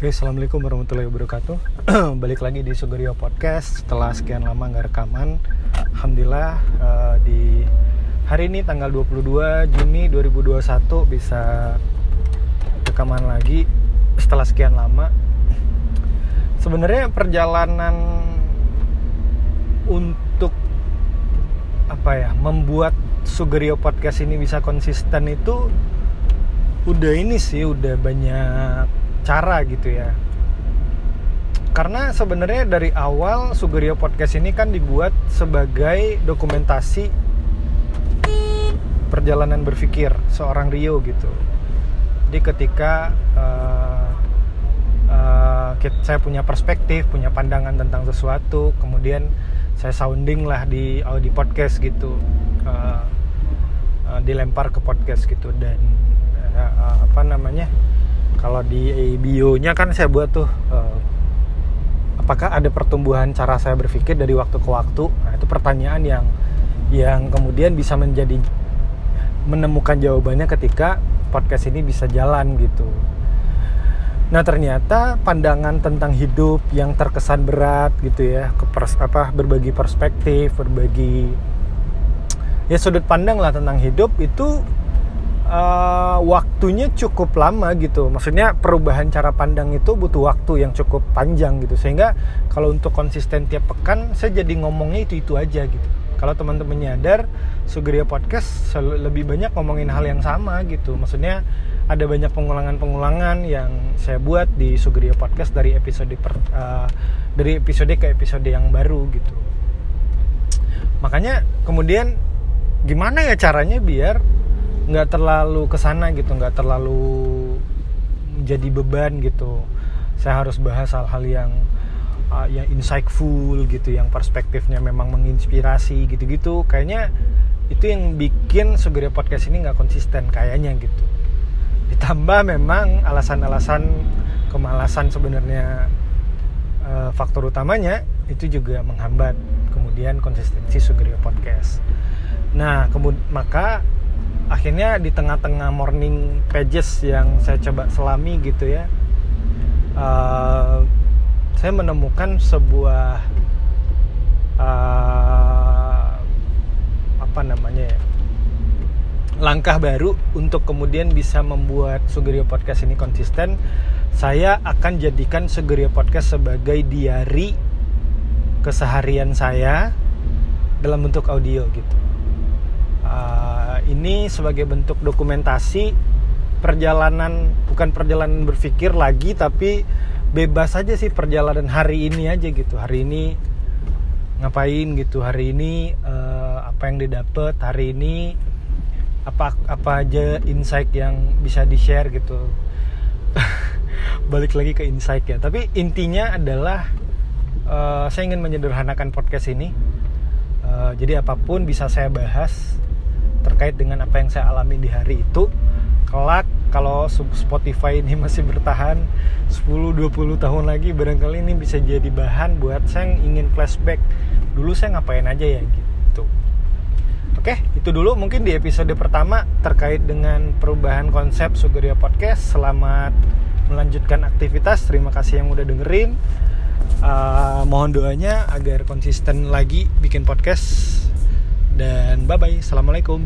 Oke, assalamualaikum warahmatullahi wabarakatuh. Balik lagi di Sugerio Podcast setelah sekian lama nggak rekaman. Alhamdulillah uh, di hari ini tanggal 22 Juni 2021 bisa rekaman lagi setelah sekian lama. Sebenarnya perjalanan untuk apa ya membuat Sugerio Podcast ini bisa konsisten itu udah ini sih udah banyak cara gitu ya karena sebenarnya dari awal Sugerio Podcast ini kan dibuat sebagai dokumentasi perjalanan berpikir seorang Rio gitu. Jadi ketika uh, uh, saya punya perspektif, punya pandangan tentang sesuatu, kemudian saya sounding lah di di podcast gitu, uh, uh, dilempar ke podcast gitu dan uh, apa namanya? Kalau di bio-nya kan saya buat tuh uh, apakah ada pertumbuhan cara saya berpikir dari waktu ke waktu? Nah itu pertanyaan yang yang kemudian bisa menjadi menemukan jawabannya ketika podcast ini bisa jalan gitu. Nah ternyata pandangan tentang hidup yang terkesan berat gitu ya, ke pers apa berbagi perspektif, berbagi ya sudut pandang lah tentang hidup itu uh, waktunya cukup lama gitu. Maksudnya perubahan cara pandang itu butuh waktu yang cukup panjang gitu. Sehingga kalau untuk konsisten tiap pekan saya jadi ngomongnya itu-itu aja gitu. Kalau teman-teman nyadar, Sugeria Podcast lebih banyak ngomongin hal yang sama gitu. Maksudnya ada banyak pengulangan-pengulangan yang saya buat di Sugeria Podcast dari episode per, uh, dari episode ke episode yang baru gitu. Makanya kemudian gimana ya caranya biar nggak terlalu ke sana gitu nggak terlalu jadi beban gitu. Saya harus bahas hal-hal yang uh, yang insightful gitu yang perspektifnya memang menginspirasi gitu-gitu. Kayaknya itu yang bikin Sugeria Podcast ini nggak konsisten kayaknya gitu. Ditambah memang alasan-alasan kemalasan sebenarnya uh, faktor utamanya itu juga menghambat kemudian konsistensi Sugeria Podcast. Nah kemudian maka akhirnya di tengah-tengah morning pages yang saya coba selami gitu ya uh, saya menemukan sebuah uh, apa namanya ya langkah baru untuk kemudian bisa membuat Sugerio Podcast ini konsisten. Saya akan jadikan Sugerio Podcast sebagai diary keseharian saya dalam bentuk audio gitu ini sebagai bentuk dokumentasi perjalanan bukan perjalanan berpikir lagi tapi bebas aja sih perjalanan hari ini aja gitu. Hari ini ngapain gitu? Hari ini uh, apa yang didapat hari ini apa apa aja insight yang bisa di share gitu. Balik lagi ke insight ya. Tapi intinya adalah uh, saya ingin menyederhanakan podcast ini. Uh, jadi apa pun bisa saya bahas terkait dengan apa yang saya alami di hari itu kelak kalau Spotify ini masih bertahan 10-20 tahun lagi barangkali ini bisa jadi bahan buat saya yang ingin flashback dulu saya ngapain aja ya? gitu. Oke itu dulu mungkin di episode pertama terkait dengan perubahan konsep Sugeria Podcast. Selamat melanjutkan aktivitas. Terima kasih yang udah dengerin. Uh, mohon doanya agar konsisten lagi bikin podcast dan bye bye assalamualaikum